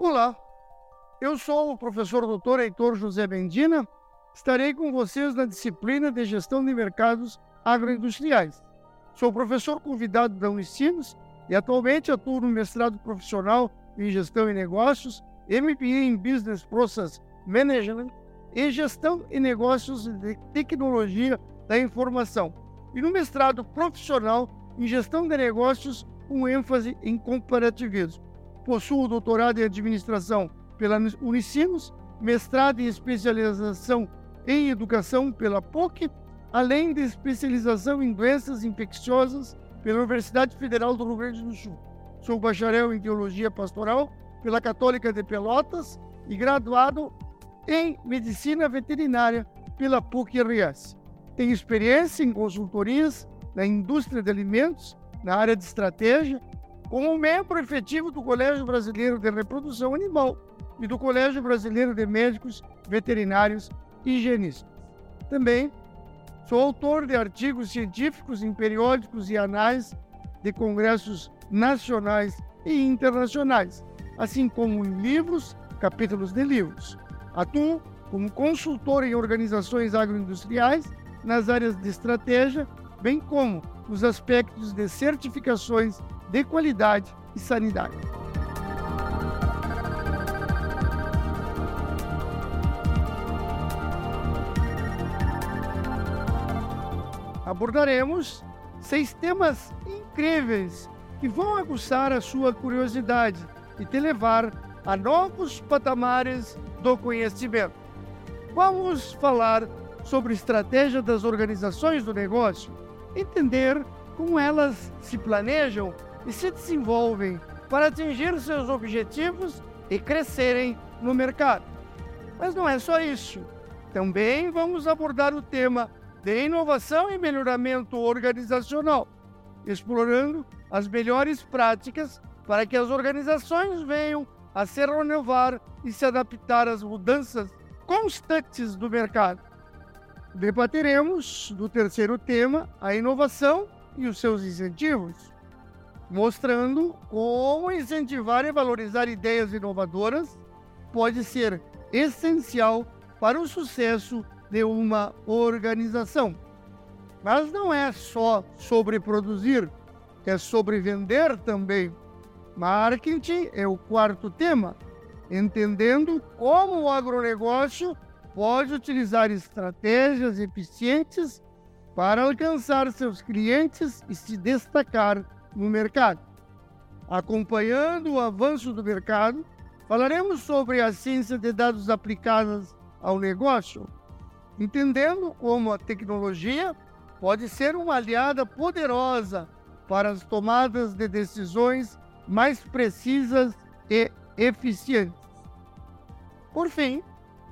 Olá, eu sou o professor doutor Heitor José Bendina. Estarei com vocês na disciplina de Gestão de Mercados Agroindustriais. Sou professor convidado da Unicinos e atualmente atuo no mestrado profissional em Gestão e Negócios, MBA em Business Process Management e Gestão e Negócios de Tecnologia da Informação e no mestrado profissional em Gestão de Negócios com ênfase em comparativismo. Possuo doutorado em Administração pela Unicinos, mestrado em especialização em Educação pela PUC, além de especialização em Doenças Infecciosas pela Universidade Federal do Rio Grande do Sul. Sou bacharel em Teologia Pastoral pela Católica de Pelotas e graduado em Medicina Veterinária pela PUC-RS. Tenho experiência em consultorias na indústria de alimentos, na área de estratégia, como membro efetivo do Colégio Brasileiro de Reprodução Animal e do Colégio Brasileiro de Médicos Veterinários e Higienistas. Também sou autor de artigos científicos em periódicos e anais de congressos nacionais e internacionais, assim como em livros, capítulos de livros. Atuo como consultor em organizações agroindustriais nas áreas de estratégia, bem como nos aspectos de certificações de qualidade e sanidade. Abordaremos seis temas incríveis que vão aguçar a sua curiosidade e te levar a novos patamares do conhecimento. Vamos falar sobre estratégia das organizações do negócio, entender como elas se planejam e se desenvolvem para atingir seus objetivos e crescerem no mercado. Mas não é só isso. Também vamos abordar o tema de inovação e melhoramento organizacional, explorando as melhores práticas para que as organizações venham a se renovar e se adaptar às mudanças constantes do mercado. Debateremos do terceiro tema, a inovação e os seus incentivos mostrando como incentivar e valorizar ideias inovadoras pode ser essencial para o sucesso de uma organização. Mas não é só sobre produzir, é sobre vender também. Marketing é o quarto tema, entendendo como o agronegócio pode utilizar estratégias eficientes para alcançar seus clientes e se destacar no mercado. Acompanhando o avanço do mercado, falaremos sobre a ciência de dados aplicadas ao negócio, entendendo como a tecnologia pode ser uma aliada poderosa para as tomadas de decisões mais precisas e eficientes. Por fim,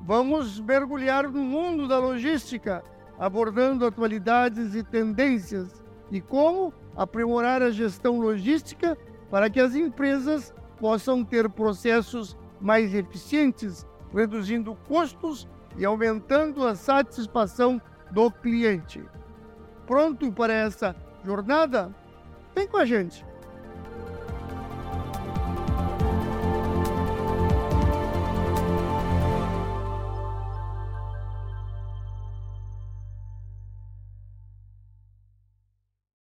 vamos mergulhar no mundo da logística, abordando atualidades e tendências e como aprimorar a gestão logística para que as empresas possam ter processos mais eficientes, reduzindo custos e aumentando a satisfação do cliente. Pronto para essa jornada? Vem com a gente!